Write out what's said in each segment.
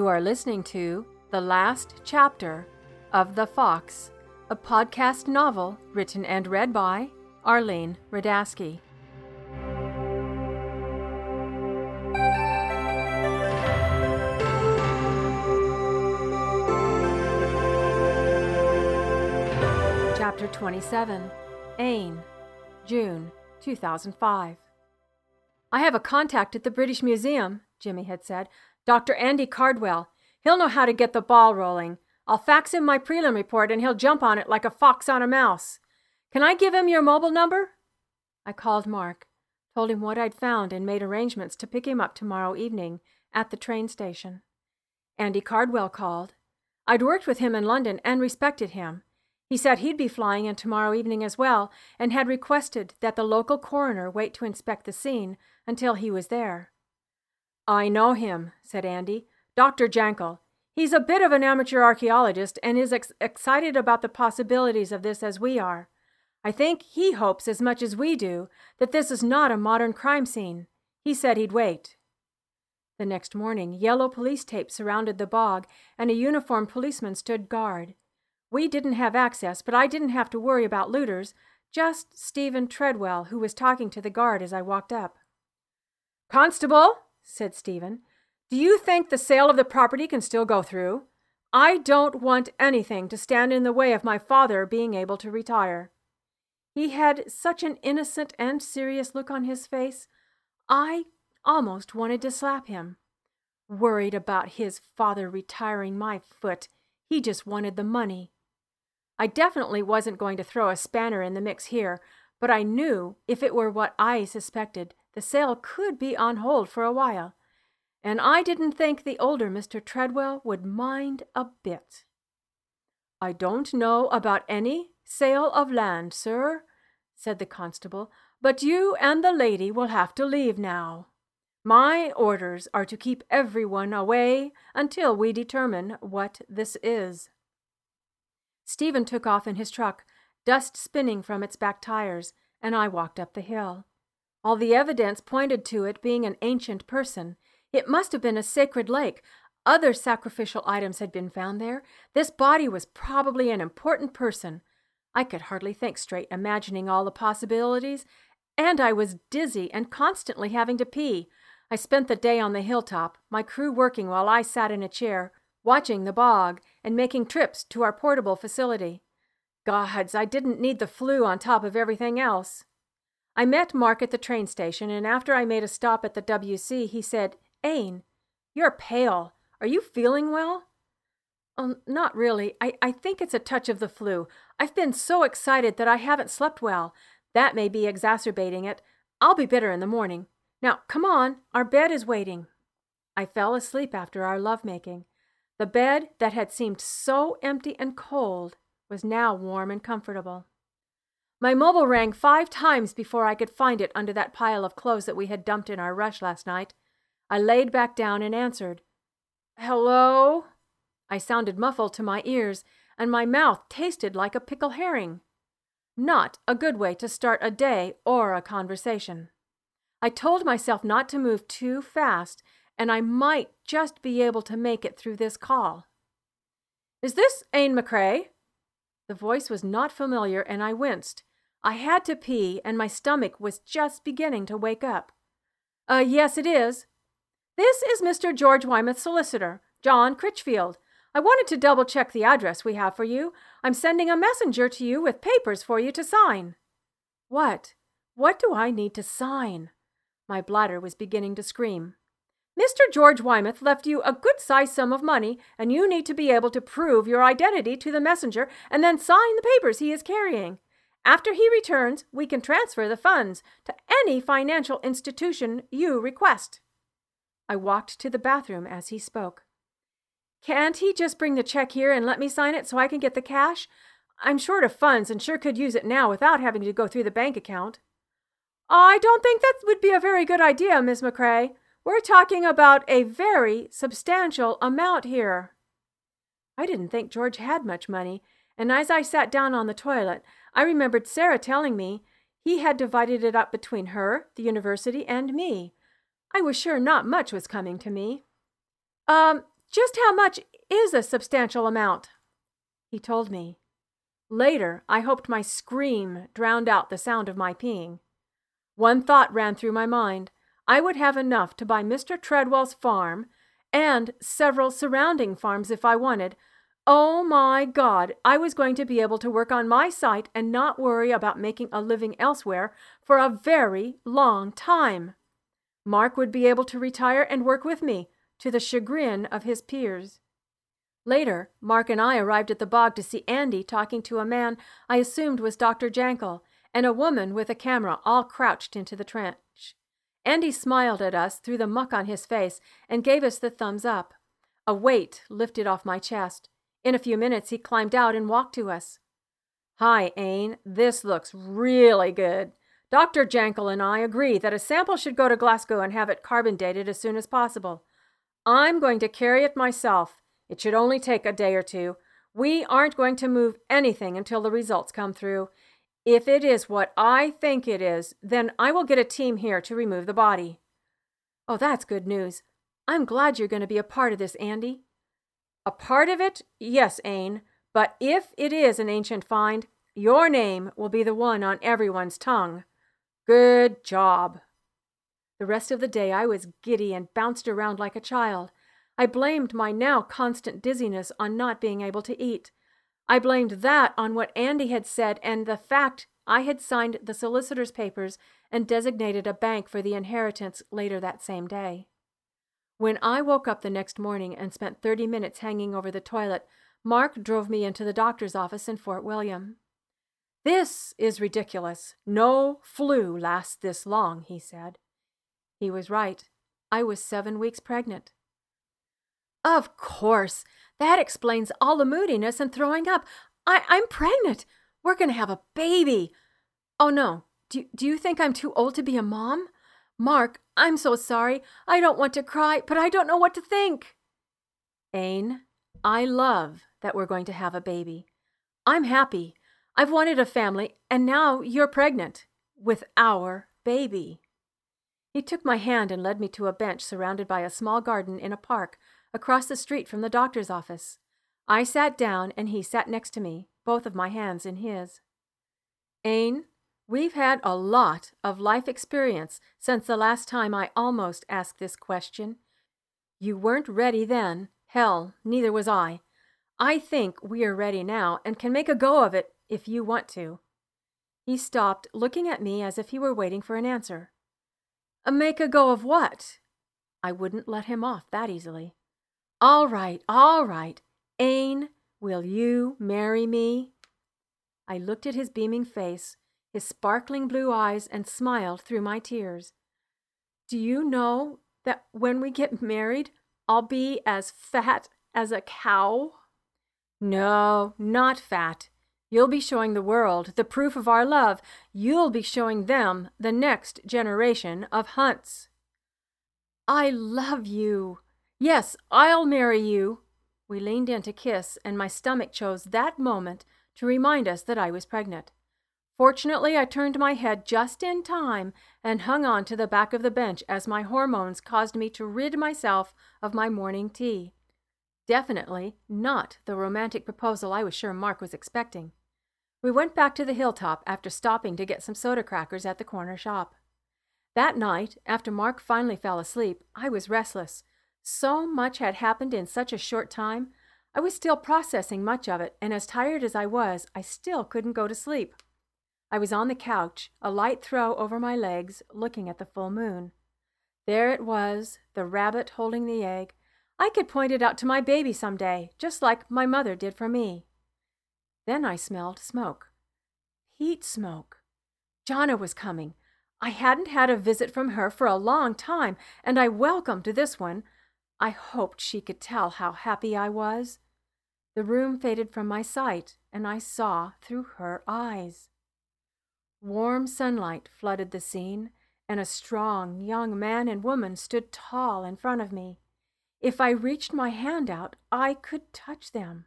You are listening to the last chapter of The Fox, a podcast novel written and read by Arlene Radasky. Chapter 27 Aine, June 2005. I have a contact at the British Museum, Jimmy had said. Dr. Andy Cardwell. He'll know how to get the ball rolling. I'll fax him my prelim report and he'll jump on it like a fox on a mouse. Can I give him your mobile number? I called Mark, told him what I'd found, and made arrangements to pick him up tomorrow evening at the train station. Andy Cardwell called. I'd worked with him in London and respected him. He said he'd be flying in tomorrow evening as well, and had requested that the local coroner wait to inspect the scene until he was there. I know him, said Andy. Dr. Jankel. He's a bit of an amateur archaeologist and is ex- excited about the possibilities of this as we are. I think he hopes as much as we do that this is not a modern crime scene. He said he'd wait. The next morning, yellow police tape surrounded the bog, and a uniformed policeman stood guard. We didn't have access, but I didn't have to worry about looters, just Stephen Treadwell, who was talking to the guard as I walked up. Constable, said Stephen, do you think the sale of the property can still go through? I don't want anything to stand in the way of my father being able to retire. He had such an innocent and serious look on his face, I almost wanted to slap him. Worried about his father retiring my foot, he just wanted the money. I definitely wasn't going to throw a spanner in the mix here, but I knew if it were what I suspected, the sale could be on hold for a while and I didn't think the older Mr. Treadwell would mind a bit. I don't know about any sale of land, sir, said the constable, but you and the lady will have to leave now. My orders are to keep everyone away until we determine what this is. Stephen took off in his truck, dust spinning from its back tires, and I walked up the hill. All the evidence pointed to it being an ancient person, it must have been a sacred lake. Other sacrificial items had been found there. This body was probably an important person. I could hardly think straight, imagining all the possibilities, and I was dizzy and constantly having to pee. I spent the day on the hilltop, my crew working while I sat in a chair, watching the bog and making trips to our portable facility. Gods, I didn't need the flu on top of everything else. I met Mark at the train station, and after I made a stop at the WC, he said, Aine, you're pale. Are you feeling well? Um, not really. I, I think it's a touch of the flu. I've been so excited that I haven't slept well. That may be exacerbating it. I'll be better in the morning. Now, come on. Our bed is waiting. I fell asleep after our lovemaking. The bed that had seemed so empty and cold was now warm and comfortable. My mobile rang five times before I could find it under that pile of clothes that we had dumped in our rush last night. I laid back down and answered. Hello? I sounded muffled to my ears, and my mouth tasted like a pickle herring. Not a good way to start a day or a conversation. I told myself not to move too fast, and I might just be able to make it through this call. Is this Aine McCrae? The voice was not familiar, and I winced. I had to pee, and my stomach was just beginning to wake up. Uh, yes, it is, this is Mr. George Wymouth's solicitor, John Critchfield. I wanted to double check the address we have for you. I'm sending a messenger to you with papers for you to sign. What? What do I need to sign? My bladder was beginning to scream. Mr. George Wymouth left you a good sized sum of money, and you need to be able to prove your identity to the messenger and then sign the papers he is carrying. After he returns, we can transfer the funds to any financial institution you request. I walked to the bathroom as he spoke. Can't he just bring the check here and let me sign it so I can get the cash? I'm short of funds and sure could use it now without having to go through the bank account. I don't think that would be a very good idea, Miss McCrae. We're talking about a very substantial amount here. I didn't think George had much money, and as I sat down on the toilet, I remembered Sarah telling me he had divided it up between her, the university, and me. I was sure not much was coming to me. Um, Just how much is a substantial amount? He told me. Later, I hoped my scream drowned out the sound of my peeing. One thought ran through my mind. I would have enough to buy Mr. Treadwell's farm and several surrounding farms if I wanted. Oh my God, I was going to be able to work on my site and not worry about making a living elsewhere for a very long time. Mark would be able to retire and work with me, to the chagrin of his peers. Later, Mark and I arrived at the bog to see Andy talking to a man I assumed was Dr. Jankel and a woman with a camera all crouched into the trench. Andy smiled at us through the muck on his face and gave us the thumbs up. A weight lifted off my chest. In a few minutes, he climbed out and walked to us. Hi, Aine. This looks really good. Dr. Jankel and I agree that a sample should go to Glasgow and have it carbon dated as soon as possible. I'm going to carry it myself. It should only take a day or two. We aren't going to move anything until the results come through. If it is what I think it is, then I will get a team here to remove the body. Oh, that's good news. I'm glad you're going to be a part of this, Andy. A part of it? Yes, Aine. But if it is an ancient find, your name will be the one on everyone's tongue. Good job. The rest of the day I was giddy and bounced around like a child. I blamed my now constant dizziness on not being able to eat. I blamed that on what Andy had said and the fact I had signed the solicitor's papers and designated a bank for the inheritance later that same day. When I woke up the next morning and spent 30 minutes hanging over the toilet, Mark drove me into the doctor's office in Fort William. This is ridiculous. No flu lasts this long, he said. He was right. I was seven weeks pregnant. Of course. That explains all the moodiness and throwing up. I, I'm pregnant. We're going to have a baby. Oh, no. Do, do you think I'm too old to be a mom? Mark, I'm so sorry. I don't want to cry, but I don't know what to think. Aine, I love that we're going to have a baby. I'm happy. I've wanted a family, and now you're pregnant with our baby. He took my hand and led me to a bench surrounded by a small garden in a park across the street from the doctor's office. I sat down and he sat next to me, both of my hands in his. Aine, we've had a lot of life experience since the last time I almost asked this question. You weren't ready then. Hell, neither was I. I think we are ready now and can make a go of it if you want to. He stopped, looking at me as if he were waiting for an answer. Make a go of what? I wouldn't let him off that easily. All right, all right. Aine, will you marry me? I looked at his beaming face, his sparkling blue eyes, and smiled through my tears. Do you know that when we get married, I'll be as fat as a cow? No, not fat. You'll be showing the world the proof of our love. You'll be showing them the next generation of hunts. I love you. Yes, I'll marry you. We leaned in to kiss, and my stomach chose that moment to remind us that I was pregnant. Fortunately, I turned my head just in time and hung on to the back of the bench as my hormones caused me to rid myself of my morning tea. Definitely not the romantic proposal I was sure Mark was expecting. We went back to the hilltop after stopping to get some soda crackers at the corner shop. That night, after Mark finally fell asleep, I was restless so much had happened in such a short time. I was still processing much of it, and as tired as I was, I still couldn't go to sleep. I was on the couch, a light throw over my legs, looking at the full moon. There it was, the rabbit holding the egg. I could point it out to my baby some day, just like my mother did for me. Then I smelled smoke. Heat smoke. Jonna was coming. I hadn't had a visit from her for a long time, and I welcomed this one. I hoped she could tell how happy I was. The room faded from my sight, and I saw through her eyes. Warm sunlight flooded the scene, and a strong young man and woman stood tall in front of me. If I reached my hand out, I could touch them.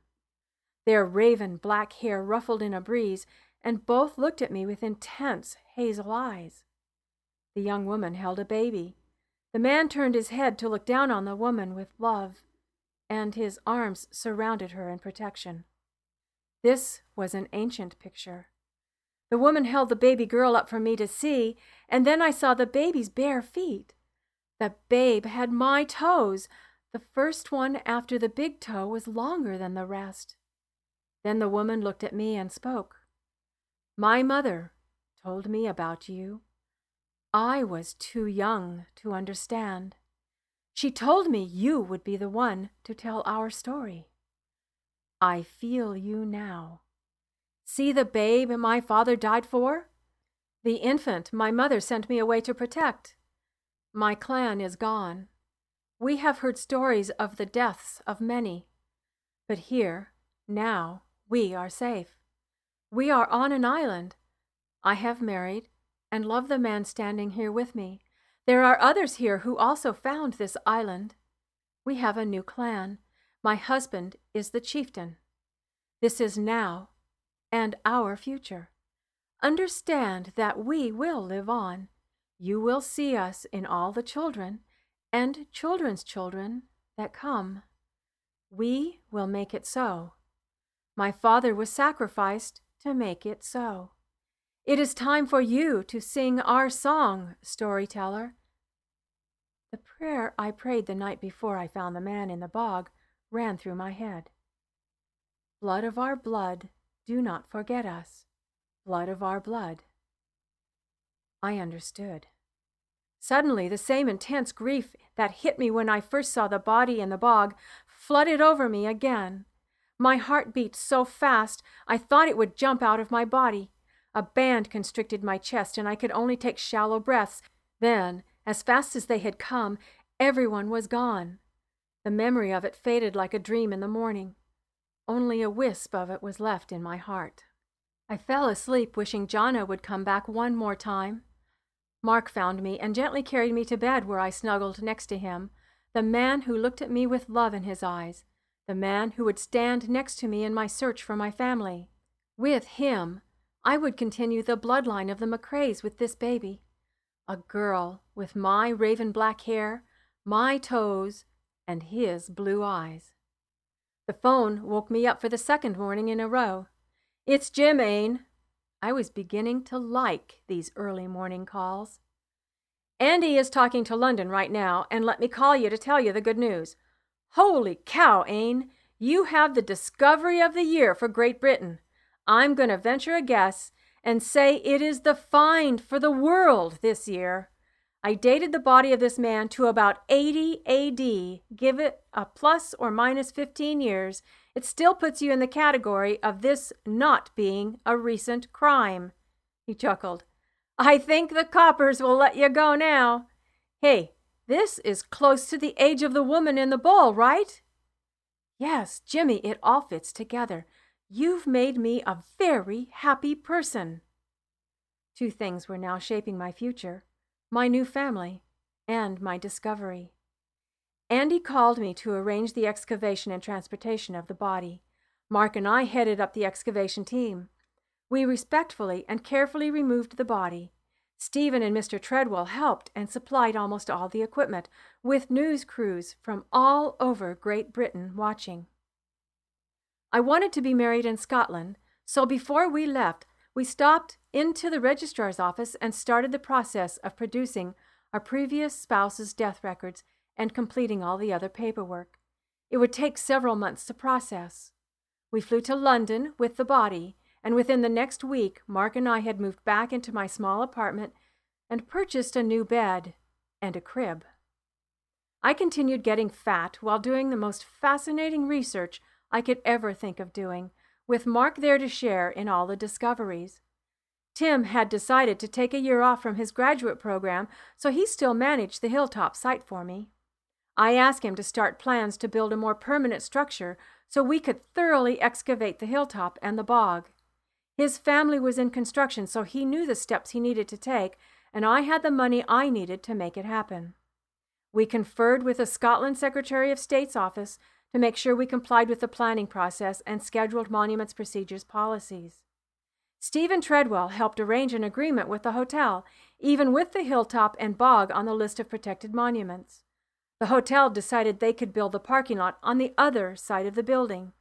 Their raven black hair ruffled in a breeze, and both looked at me with intense hazel eyes. The young woman held a baby. The man turned his head to look down on the woman with love. and his arms surrounded her in protection. This was an ancient picture. The woman held the baby girl up for me to see, and then I saw the baby's bare feet. The babe had my toes. The first one after the big toe was longer than the rest. Then the woman looked at me and spoke. My mother told me about you. I was too young to understand. She told me you would be the one to tell our story. I feel you now. See the babe my father died for? The infant my mother sent me away to protect. My clan is gone. We have heard stories of the deaths of many. But here, now, we are safe. We are on an island. I have married and love the man standing here with me. There are others here who also found this island. We have a new clan. My husband is the chieftain. This is now and our future. Understand that we will live on. You will see us in all the children and children's children that come. We will make it so. My father was sacrificed to make it so. It is time for you to sing our song, storyteller. The prayer I prayed the night before I found the man in the bog ran through my head. Blood of our blood, do not forget us. Blood of our blood. I understood. Suddenly, the same intense grief that hit me when I first saw the body in the bog flooded over me again. My heart beat so fast I thought it would jump out of my body. A band constricted my chest, and I could only take shallow breaths. Then, as fast as they had come, everyone was gone. The memory of it faded like a dream in the morning. Only a wisp of it was left in my heart. I fell asleep wishing Jonna would come back one more time. Mark found me and gently carried me to bed where I snuggled next to him, the man who looked at me with love in his eyes, the man who would stand next to me in my search for my family. With him, I would continue the bloodline of the McCraes with this baby. A girl with my raven black hair, my toes, and his blue eyes. The phone woke me up for the second morning in a row. It's Jim Aine. I was beginning to like these early morning calls. Andy is talking to London right now, and let me call you to tell you the good news. Holy cow, Aine! You have the discovery of the year for Great Britain. I'm going to venture a guess and say it is the find for the world this year. I dated the body of this man to about 80 AD. Give it a plus or minus 15 years, it still puts you in the category of this not being a recent crime. He chuckled. I think the coppers will let you go now. Hey, this is close to the age of the woman in the bowl, right? Yes, Jimmy, it all fits together. You've made me a very happy person. Two things were now shaping my future my new family and my discovery. Andy called me to arrange the excavation and transportation of the body. Mark and I headed up the excavation team. We respectfully and carefully removed the body. Stephen and Mr. Treadwell helped and supplied almost all the equipment, with news crews from all over Great Britain watching. I wanted to be married in Scotland, so before we left, we stopped into the registrar's office and started the process of producing our previous spouse's death records and completing all the other paperwork. It would take several months to process. We flew to London with the body, and within the next week, Mark and I had moved back into my small apartment and purchased a new bed and a crib. I continued getting fat while doing the most fascinating research I could ever think of doing, with Mark there to share in all the discoveries. Tim had decided to take a year off from his graduate program, so he still managed the Hilltop site for me. I asked him to start plans to build a more permanent structure so we could thoroughly excavate the hilltop and the bog. His family was in construction, so he knew the steps he needed to take, and I had the money I needed to make it happen. We conferred with the Scotland Secretary of State's office to make sure we complied with the planning process and scheduled monuments procedures policies. Stephen Treadwell helped arrange an agreement with the hotel, even with the hilltop and bog on the list of protected monuments. The hotel decided they could build the parking lot on the other side of the building.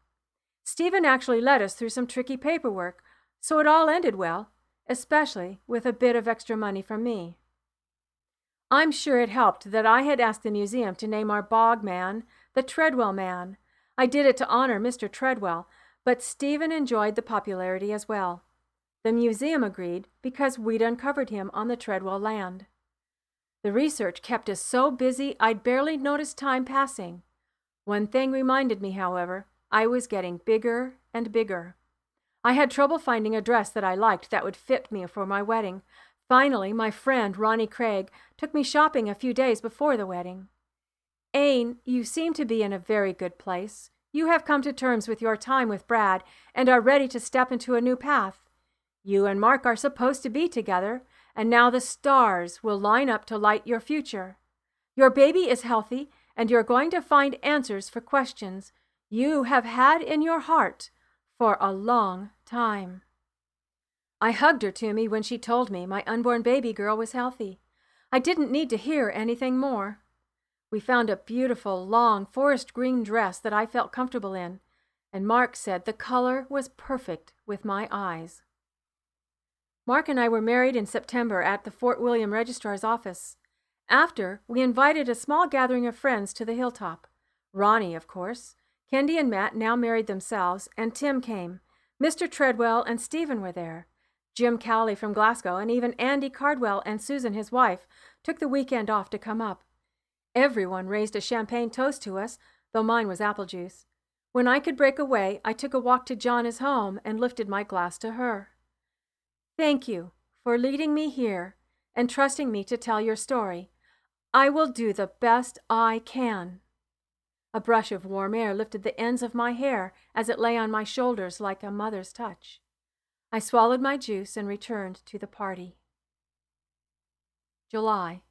Stephen actually led us through some tricky paperwork, so it all ended well, especially with a bit of extra money from me. I'm sure it helped that I had asked the museum to name our bog man the Treadwell Man. I did it to honor Mr. Treadwell, but Stephen enjoyed the popularity as well. The museum agreed because we'd uncovered him on the Treadwell land. The research kept us so busy I'd barely noticed time passing. One thing reminded me, however, I was getting bigger and bigger. I had trouble finding a dress that I liked that would fit me for my wedding. Finally, my friend Ronnie Craig took me shopping a few days before the wedding. Aine, you seem to be in a very good place. You have come to terms with your time with Brad and are ready to step into a new path. You and Mark are supposed to be together, and now the stars will line up to light your future. Your baby is healthy, and you're going to find answers for questions you have had in your heart for a long time. I hugged her to me when she told me my unborn baby girl was healthy. I didn't need to hear anything more. We found a beautiful, long, forest green dress that I felt comfortable in, and Mark said the color was perfect with my eyes. Mark and I were married in September at the Fort William Registrar's office. After, we invited a small gathering of friends to the hilltop. Ronnie, of course. Kendi and Matt now married themselves, and Tim came. Mr. Treadwell and Stephen were there. Jim Cowley from Glasgow, and even Andy Cardwell and Susan, his wife, took the weekend off to come up. Everyone raised a champagne toast to us, though mine was apple juice. When I could break away, I took a walk to Jonna's home and lifted my glass to her. Thank you for leading me here and trusting me to tell your story. I will do the best I can. A brush of warm air lifted the ends of my hair as it lay on my shoulders like a mother's touch. I swallowed my juice and returned to the party. July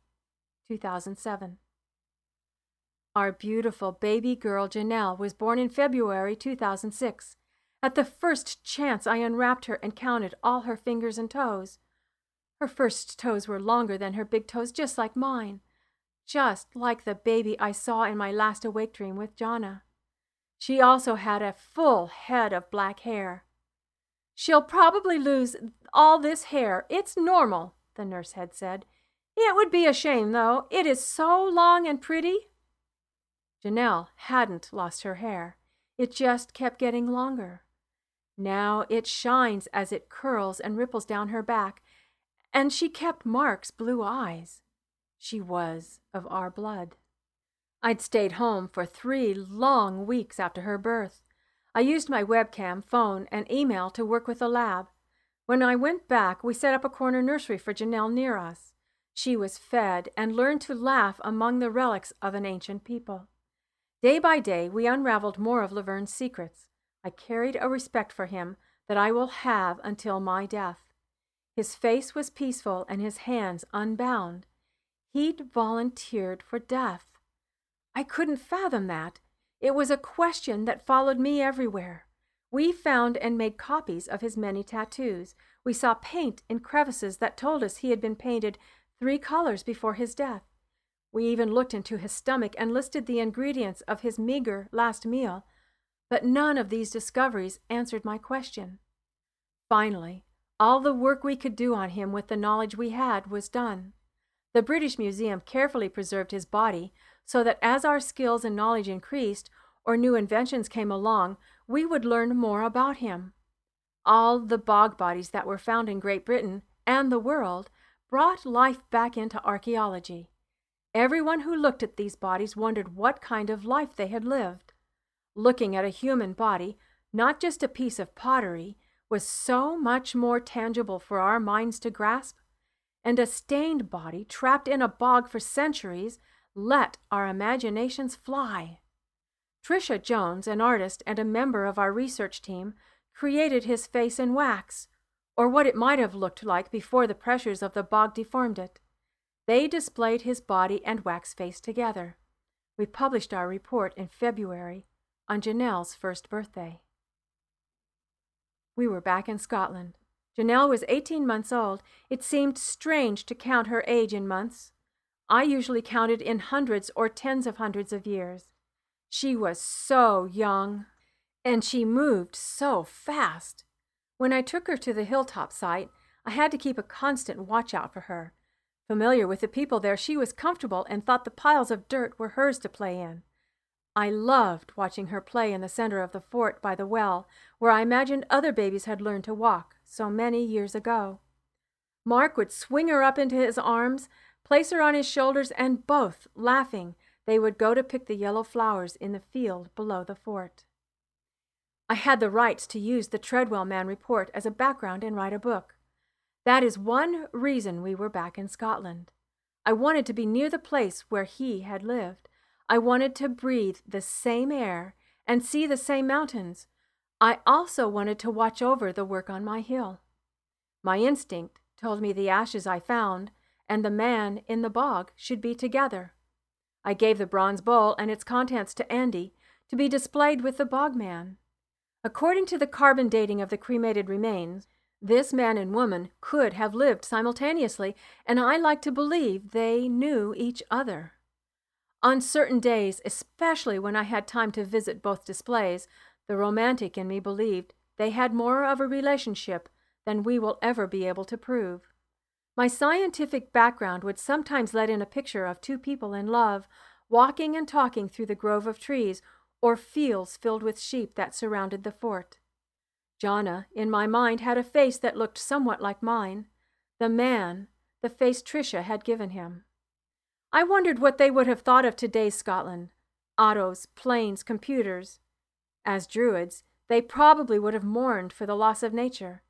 2007. Our beautiful baby girl Janelle was born in February 2006. At the first chance, I unwrapped her and counted all her fingers and toes. Her first toes were longer than her big toes, just like mine, just like the baby I saw in my last awake dream with Jonna. She also had a full head of black hair. She'll probably lose all this hair. It's normal, the nurse had said. It would be a shame, though. It is so long and pretty. Janelle hadn't lost her hair. It just kept getting longer. Now it shines as it curls and ripples down her back, and she kept Mark's blue eyes. She was of our blood. I'd stayed home for three long weeks after her birth. I used my webcam, phone, and email to work with the lab. When I went back, we set up a corner nursery for Janelle near us. She was fed and learned to laugh among the relics of an ancient people. Day by day, we unraveled more of Laverne's secrets. I carried a respect for him that I will have until my death. His face was peaceful and his hands unbound. He'd volunteered for death. I couldn't fathom that. It was a question that followed me everywhere. We found and made copies of his many tattoos. We saw paint in crevices that told us he had been painted three colors before his death. We even looked into his stomach and listed the ingredients of his meager last meal but none of these discoveries answered my question. Finally, all the work we could do on him with the knowledge we had was done. The British Museum carefully preserved his body so that as our skills and knowledge increased or new inventions came along, we would learn more about him. All the bog bodies that were found in Great Britain and the world brought life back into archaeology. Everyone who looked at these bodies wondered what kind of life they had lived looking at a human body, not just a piece of pottery, was so much more tangible for our minds to grasp. And a stained body trapped in a bog for centuries let our imaginations fly. Tricia Jones, an artist and a member of our research team, created his face in wax, or what it might have looked like before the pressures of the bog deformed it. They displayed his body and wax face together. We published our report in February on Janelle's first birthday. We were back in Scotland. Janelle was 18 months old. It seemed strange to count her age in months. I usually counted in hundreds or tens of hundreds of years. She was so young, and she moved so fast. When I took her to the hilltop site, I had to keep a constant watch out for her. Familiar with the people there, she was comfortable and thought the piles of dirt were hers to play in. I loved watching her play in the center of the fort by the well, where I imagined other babies had learned to walk so many years ago. Mark would swing her up into his arms, place her on his shoulders, and both, laughing, they would go to pick the yellow flowers in the field below the fort. I had the rights to use the Treadwell man report as a background and write a book. That is one reason we were back in Scotland. I wanted to be near the place where he had lived. I wanted to breathe the same air and see the same mountains. I also wanted to watch over the work on my hill. My instinct told me the ashes I found and the man in the bog should be together. I gave the bronze bowl and its contents to Andy to be displayed with the bog man. According to the carbon dating of the cremated remains, this man and woman could have lived simultaneously, and I like to believe they knew each other. On certain days, especially when I had time to visit both displays, the romantic in me believed they had more of a relationship than we will ever be able to prove. My scientific background would sometimes let in a picture of two people in love, walking and talking through the grove of trees or fields filled with sheep that surrounded the fort. Jonna, in my mind, had a face that looked somewhat like mine. The man, the face Tricia had given him. I wondered what they would have thought of today's Scotland autos, planes, computers. As Druids, they probably would have mourned for the loss of nature.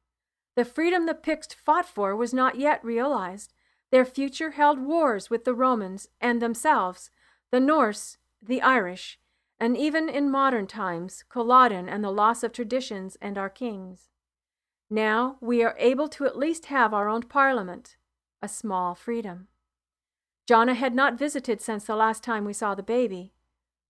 The freedom the Picts fought for was not yet realized. Their future held wars with the Romans and themselves, the Norse, the Irish, and even in modern times, Culloden and the loss of traditions and our kings. Now we are able to at least have our own parliament, a small freedom. Jonna had not visited since the last time we saw the baby.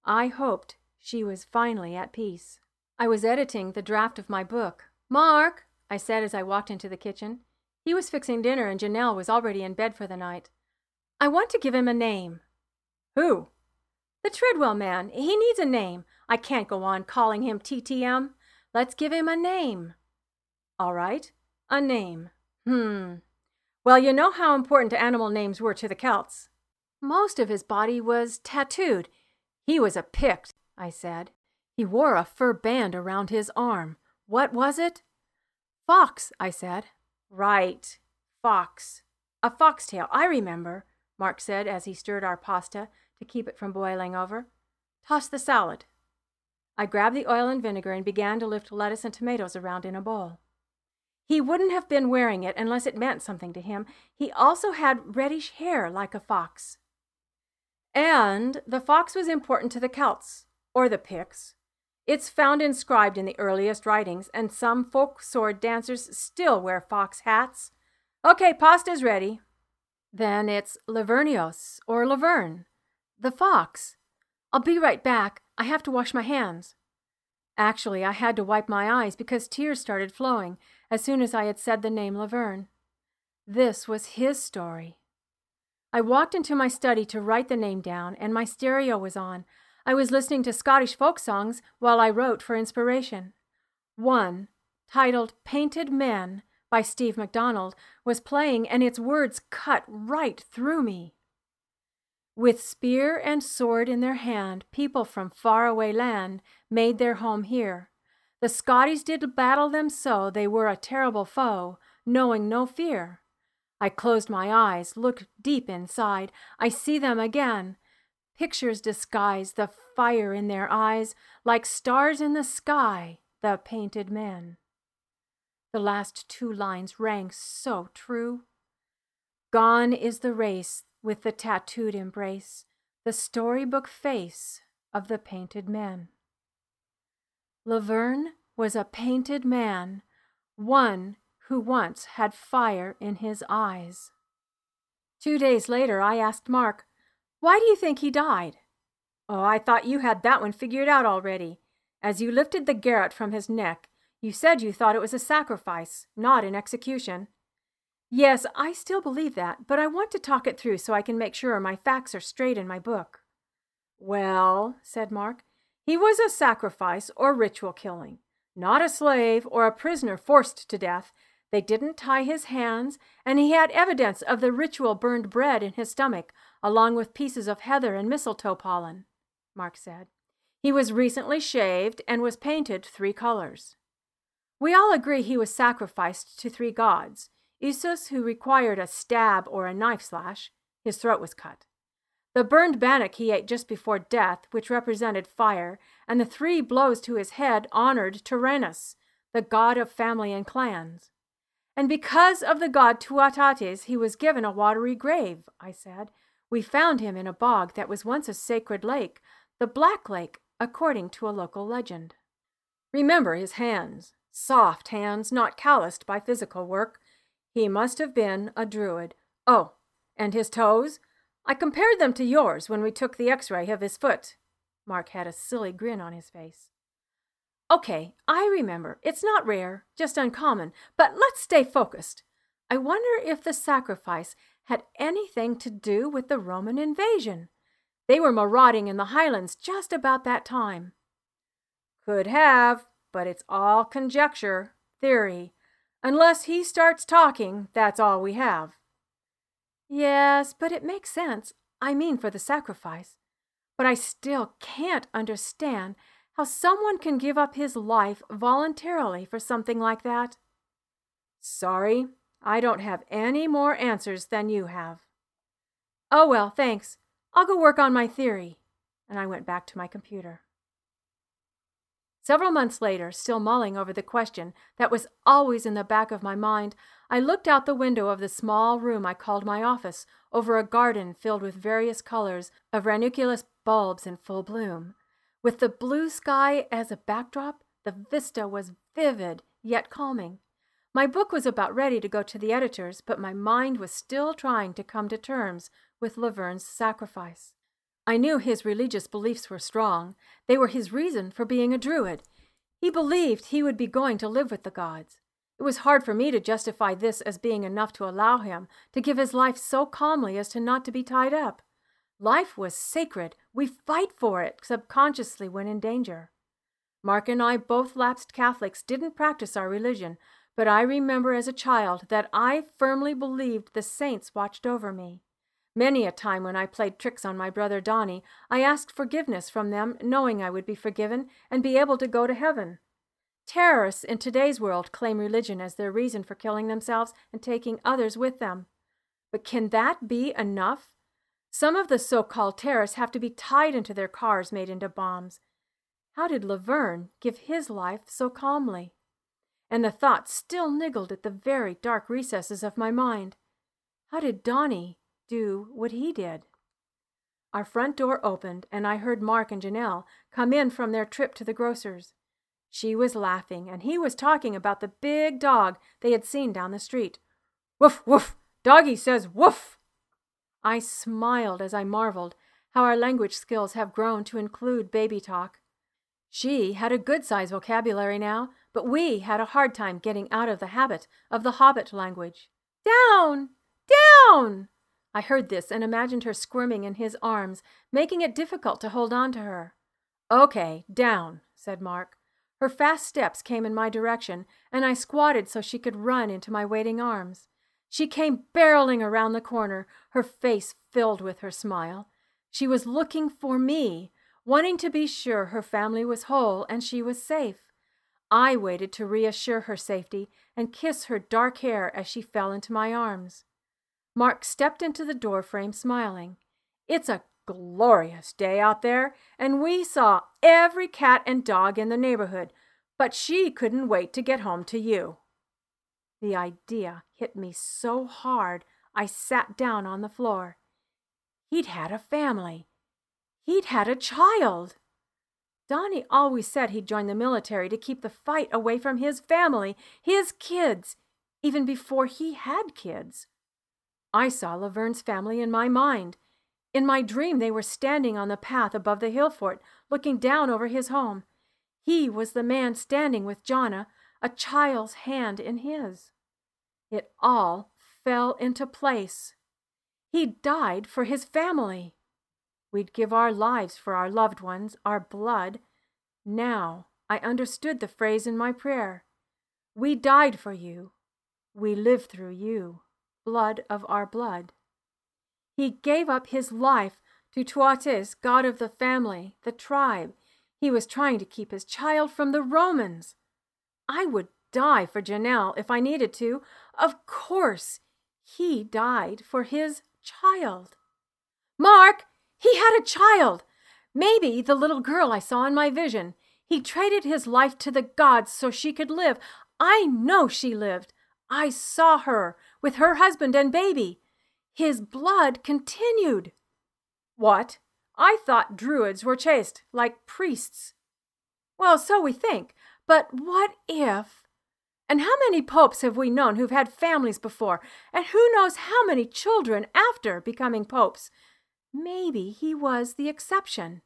I hoped she was finally at peace. I was editing the draft of my book. Mark, I said as I walked into the kitchen. He was fixing dinner and Janelle was already in bed for the night. I want to give him a name. Who? The Treadwell man. He needs a name. I can't go on calling him TTM. Let's give him a name. All right, a name. Hmm. Well, you know how important animal names were to the Celts. Most of his body was tattooed. He was a Pict, I said. He wore a fur band around his arm. What was it? Fox, I said. Right, fox. A foxtail, I remember, Mark said as he stirred our pasta to keep it from boiling over. Toss the salad. I grabbed the oil and vinegar and began to lift lettuce and tomatoes around in a bowl. He wouldn't have been wearing it unless it meant something to him. He also had reddish hair like a fox. And the fox was important to the Celts, or the Picts, it's found inscribed in the earliest writings, and some folk sword dancers still wear fox hats. Okay, pasta's ready. Then it's Lavernios, or Laverne. The fox. I'll be right back. I have to wash my hands. Actually, I had to wipe my eyes because tears started flowing as soon as I had said the name Laverne. This was his story. I walked into my study to write the name down, and my stereo was on. I was listening to Scottish folk songs while I wrote for inspiration. One, titled Painted Men by Steve MacDonald, was playing and its words cut right through me. With spear and sword in their hand, people from faraway land made their home here. The Scotties did battle them so they were a terrible foe, knowing no fear. I closed my eyes, looked deep inside. I see them again, Pictures disguise the fire in their eyes, like stars in the sky, the painted men. The last two lines rang so true. Gone is the race with the tattooed embrace, the storybook face of the painted men. Laverne was a painted man, one who once had fire in his eyes. Two days later, I asked Mark, why do you think he died? Oh, I thought you had that one figured out already. As you lifted the garrote from his neck, you said you thought it was a sacrifice, not an execution. Yes, I still believe that, but I want to talk it through so I can make sure my facts are straight in my book. Well, said Mark, he was a sacrifice or ritual killing, not a slave or a prisoner forced to death. They didn't tie his hands, and he had evidence of the ritual burned bread in his stomach, along with pieces of heather and mistletoe pollen, Mark said. He was recently shaved and was painted three colors. We all agree he was sacrificed to three gods Esus, who required a stab or a knife slash, his throat was cut. The burned bannock he ate just before death, which represented fire, and the three blows to his head honored Taranis, the god of family and clans. And because of the god Tuatates, he was given a watery grave, I said. We found him in a bog that was once a sacred lake, the Black Lake, according to a local legend. Remember his hands, soft hands, not calloused by physical work. He must have been a druid. Oh, and his toes? I compared them to yours when we took the x ray of his foot. Mark had a silly grin on his face. Okay, I remember. It's not rare, just uncommon, but let's stay focused. I wonder if the sacrifice had anything to do with the Roman invasion. They were marauding in the highlands just about that time. Could have, but it's all conjecture, theory. Unless he starts talking, that's all we have. Yes, but it makes sense. I mean, for the sacrifice. But I still can't understand how someone can give up his life voluntarily for something like that. Sorry, I don't have any more answers than you have. Oh, well, thanks. I'll go work on my theory. And I went back to my computer. Several months later, still mulling over the question that was always in the back of my mind, I looked out the window of the small room I called my office over a garden filled with various colors of ranunculus bulbs in full bloom. With the blue sky as a backdrop, the vista was vivid yet calming. My book was about ready to go to the editors, but my mind was still trying to come to terms with Laverne's sacrifice. I knew his religious beliefs were strong. They were his reason for being a druid. He believed he would be going to live with the gods. It was hard for me to justify this as being enough to allow him to give his life so calmly as to not to be tied up. Life was sacred. We fight for it subconsciously when in danger. Mark and I, both lapsed Catholics, didn't practice our religion, but I remember as a child that I firmly believed the saints watched over me. Many a time when I played tricks on my brother Donny, I asked forgiveness from them, knowing I would be forgiven and be able to go to heaven. Terrorists in today's world claim religion as their reason for killing themselves and taking others with them. But can that be enough? Some of the so called terrorists have to be tied into their cars made into bombs. How did Laverne give his life so calmly? And the thought still niggled at the very dark recesses of my mind. How did Donny do what he did. Our front door opened, and I heard Mark and Janelle come in from their trip to the grocer's. She was laughing, and he was talking about the big dog they had seen down the street. Woof, woof! Doggy says woof! I smiled as I marveled how our language skills have grown to include baby talk. She had a good sized vocabulary now, but we had a hard time getting out of the habit of the hobbit language. Down! Down! I heard this and imagined her squirming in his arms, making it difficult to hold on to her. Okay, down, said Mark. Her fast steps came in my direction, and I squatted so she could run into my waiting arms. She came barreling around the corner, her face filled with her smile. She was looking for me, wanting to be sure her family was whole and she was safe. I waited to reassure her safety and kiss her dark hair as she fell into my arms. Mark stepped into the doorframe smiling. It's a glorious day out there, and we saw every cat and dog in the neighborhood, but she couldn't wait to get home to you. The idea hit me so hard I sat down on the floor. He'd had a family. He'd had a child. Donny always said he'd join the military to keep the fight away from his family, his kids, even before he had kids. I saw Laverne's family in my mind. In my dream, they were standing on the path above the hill fort, looking down over his home. He was the man standing with Jonna, a child's hand in his. It all fell into place. He died for his family. We'd give our lives for our loved ones, our blood. Now I understood the phrase in my prayer. We died for you. We live through you, blood of our blood. He gave up his life to Toutatis, god of the family, the tribe. He was trying to keep his child from the Romans. I would die for Janelle if I needed to. Of course, he died for his child. Mark, he had a child. Maybe the little girl I saw in my vision. He traded his life to the gods so she could live. I know she lived. I saw her with her husband and baby. His blood continued. What? I thought druids were chaste, like priests. Well, so we think. But what if? And how many popes have we known who've had families before? And who knows how many children after becoming popes? Maybe he was the exception.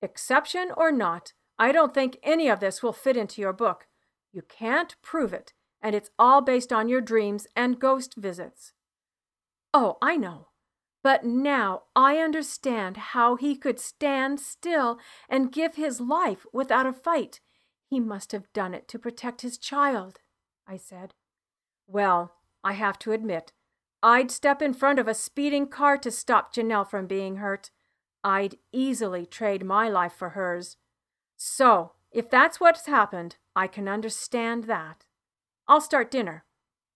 Exception or not, I don't think any of this will fit into your book. You can't prove it, and it's all based on your dreams and ghost visits. Oh, I know. But now I understand how he could stand still and give his life without a fight. He must have done it to protect his child, I said. Well, I have to admit, I'd step in front of a speeding car to stop Janelle from being hurt. I'd easily trade my life for hers. So, if that's what's happened, I can understand that. I'll start dinner.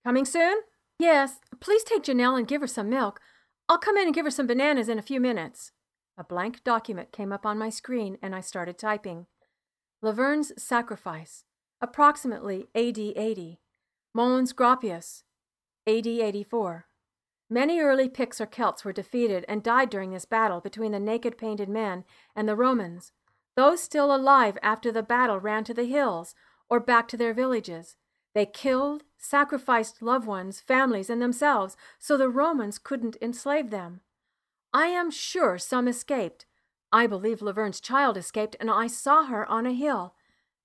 Coming soon? Yes, please take Janelle and give her some milk. I'll come in and give her some bananas in a few minutes. A blank document came up on my screen and I started typing. Lovern's Sacrifice, approximately AD 80. Mons Graupius, AD 84. Many early Picts or Celts were defeated and died during this battle between the naked painted men and the Romans. Those still alive after the battle ran to the hills or back to their villages. They killed, sacrificed loved ones, families, and themselves so the Romans couldn't enslave them. I am sure some escaped. I believe Lovern's child escaped, and I saw her on a hill,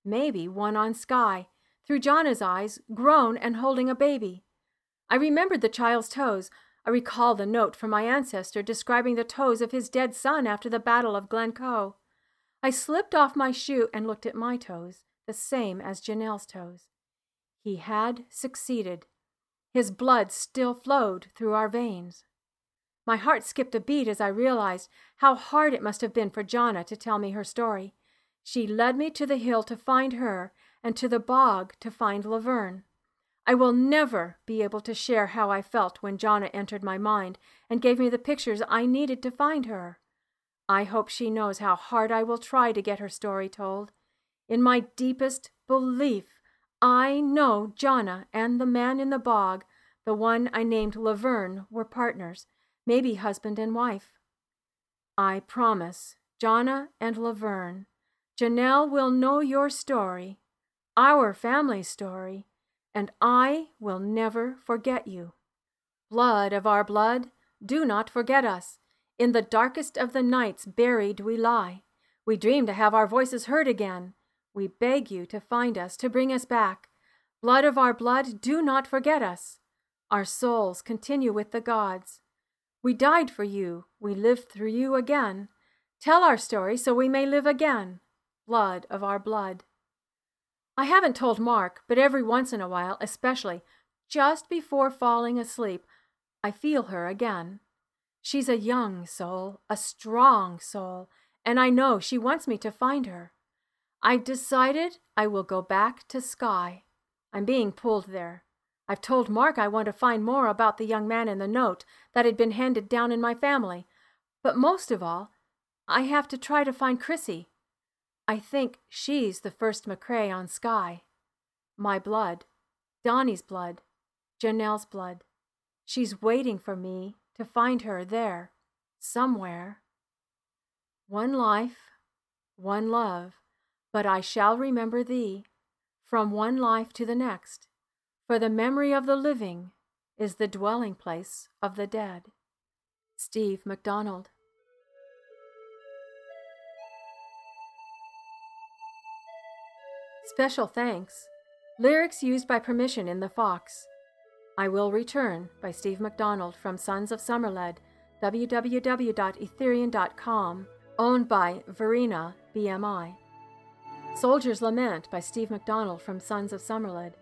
maybe one on Skye, through Jonna's eyes, grown and holding a baby. I remembered the child's toes. I recall the note from my ancestor describing the toes of his dead son after the Battle of Glencoe. I slipped off my shoe and looked at my toes, the same as Janelle's toes. He had succeeded. His blood still flowed through our veins. My heart skipped a beat as I realized how hard it must have been for Jonna to tell me her story. She led me to the hill to find her and to the bog to find Lovern. I will never be able to share how I felt when Jonna entered my mind and gave me the pictures I needed to find her. I hope she knows how hard I will try to get her story told. In my deepest belief, I know Jonna and the man in the bog, the one I named Lovern, were partners, maybe husband and wife. I promise, Jonna and Lovern, Janelle will know your story, our family story, and I will never forget you. Blood of our blood, do not forget us. In the darkest of the nights buried we lie. We dream to have our voices heard again. We beg you to find us, to bring us back. Blood of our blood, do not forget us. Our souls continue with the gods. We died for you, we live through you again. Tell our story so we may live again. Blood of our blood. I haven't told Mark, but every once in a while, especially just before falling asleep, I feel her again. She's a young soul, a strong soul, and I know she wants me to find her. I've decided I will go back to Skye. I'm being pulled there. I've told Mark I want to find more about the young man in the note that had been handed down in my family. But most of all, I have to try to find Chrissy. I think she's the first McCrae on Skye. My blood, Donnie's blood, Janelle's blood. She's waiting for me to find her there, somewhere. One life, one love but I shall remember thee from one life to the next, for the memory of the living is the dwelling place of the dead. Steve MacDonald. Special thanks. Lyrics used by permission in The Fox. I Will Return by Steve MacDonald from Sons of Somerled, www.etherean.com, owned by Verena BMI. Soldier's Lament by Steve MacDonald from Sons of Somerled,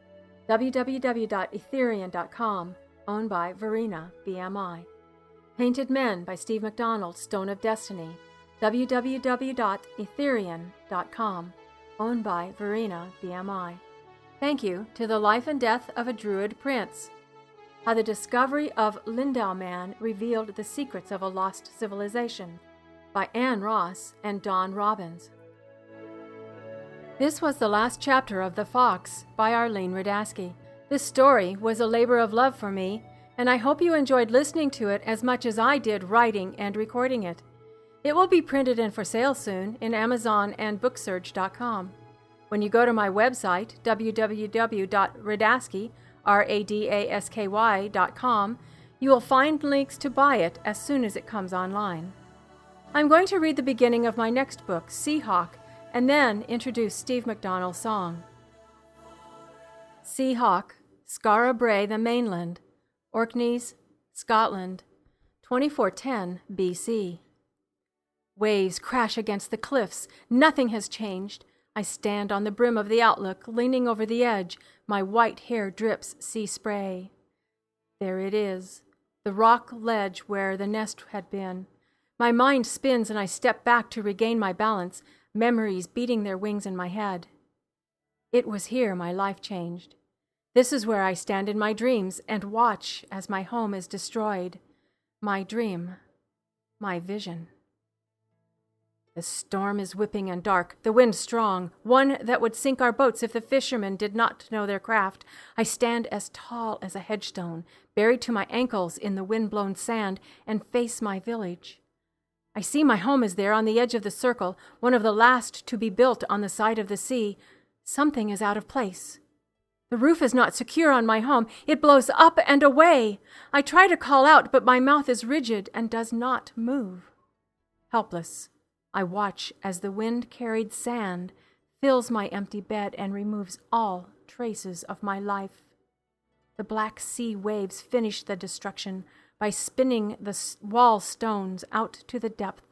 www.etherean.com, owned by Verena BMI. Painted Men by Steve MacDonald, Stone of Destiny, www.etherean.com, owned by Verena BMI. Thank you to The Life and Death of a Druid Prince. How the discovery of Lindow Man revealed the secrets of a lost civilization by Anne Ross and Don Robbins. This was the last chapter of The Fox by Arlene Radasky. This story was a labor of love for me, and I hope you enjoyed listening to it as much as I did writing and recording it. It will be printed and for sale soon in Amazon and Booksurge.com. When you go to my website, www.radasky.com, you will find links to buy it as soon as it comes online. I'm going to read the beginning of my next book, Seahawk, and then introduce Steve MacDonald's song. Seahawk, Skara Brae, the mainland, Orkneys, Scotland, 2410 BC. Waves crash against the cliffs. Nothing has changed. I stand on the brim of the outlook, leaning over the edge. My white hair drips sea spray. There it is, the rock ledge where the nest had been. My mind spins and I step back to regain my balance, memories beating their wings in my head. It was here my life changed. This is where I stand in my dreams and watch as my home is destroyed. My dream, my vision. The storm is whipping and dark, the wind strong, one that would sink our boats if the fishermen did not know their craft. I stand as tall as a headstone, buried to my ankles in the wind blown sand, and face my village. I see my home is there on the edge of the circle, one of the last to be built on the side of the sea. Something is out of place. The roof is not secure on my home. It blows up and away. I try to call out, but my mouth is rigid and does not move. Helpless, I watch as the wind carried sand fills my empty bed and removes all traces of my life. The black sea waves finish the destruction by spinning the wall stones out to the depth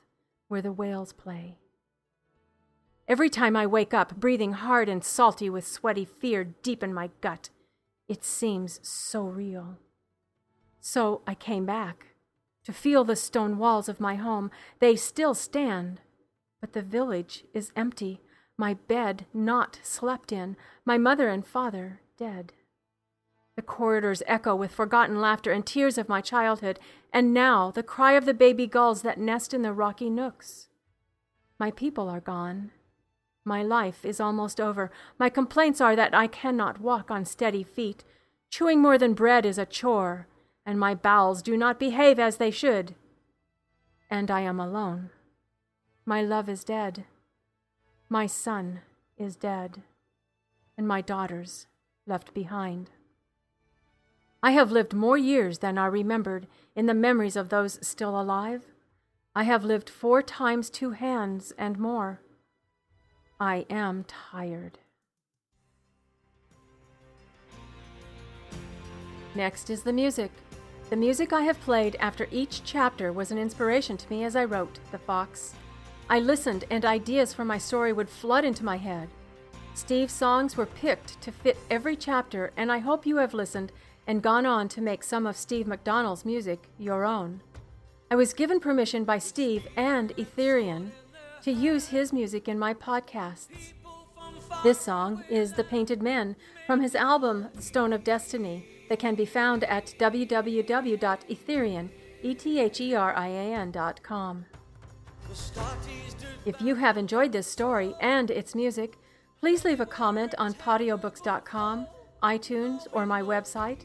where the whales play. Every time I wake up, breathing hard and salty with sweaty fear deep in my gut, it seems so real. So I came back to feel the stone walls of my home. They still stand, but the village is empty, my bed not slept in, my mother and father dead. The corridors echo with forgotten laughter and tears of my childhood, and now the cry of the baby gulls that nest in the rocky nooks. My people are gone. My life is almost over. My complaints are that I cannot walk on steady feet. Chewing more than bread is a chore, and my bowels do not behave as they should. And I am alone. My love is dead. My son is dead. And my daughters left behind. I have lived more years than are remembered in the memories of those still alive. I have lived four times two hands and more. I am tired. Next is the music. The music I have played after each chapter was an inspiration to me as I wrote The Fox. I listened, and ideas for my story would flood into my head. Steve's songs were picked to fit every chapter, and I hope you have listened and gone on to make some of Steve McDonald's music your own. I was given permission by Steve and Etherean to use his music in my podcasts. This song is The Painted Men from his album Stone of Destiny that can be found at www.etherean.com. If you have enjoyed this story and its music, please leave a comment on podiobooks.com, iTunes, or my website.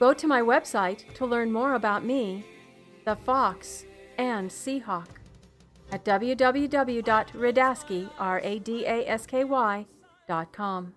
Go to my website to learn more about me, the fox, and Seahawk at www.radasky.com.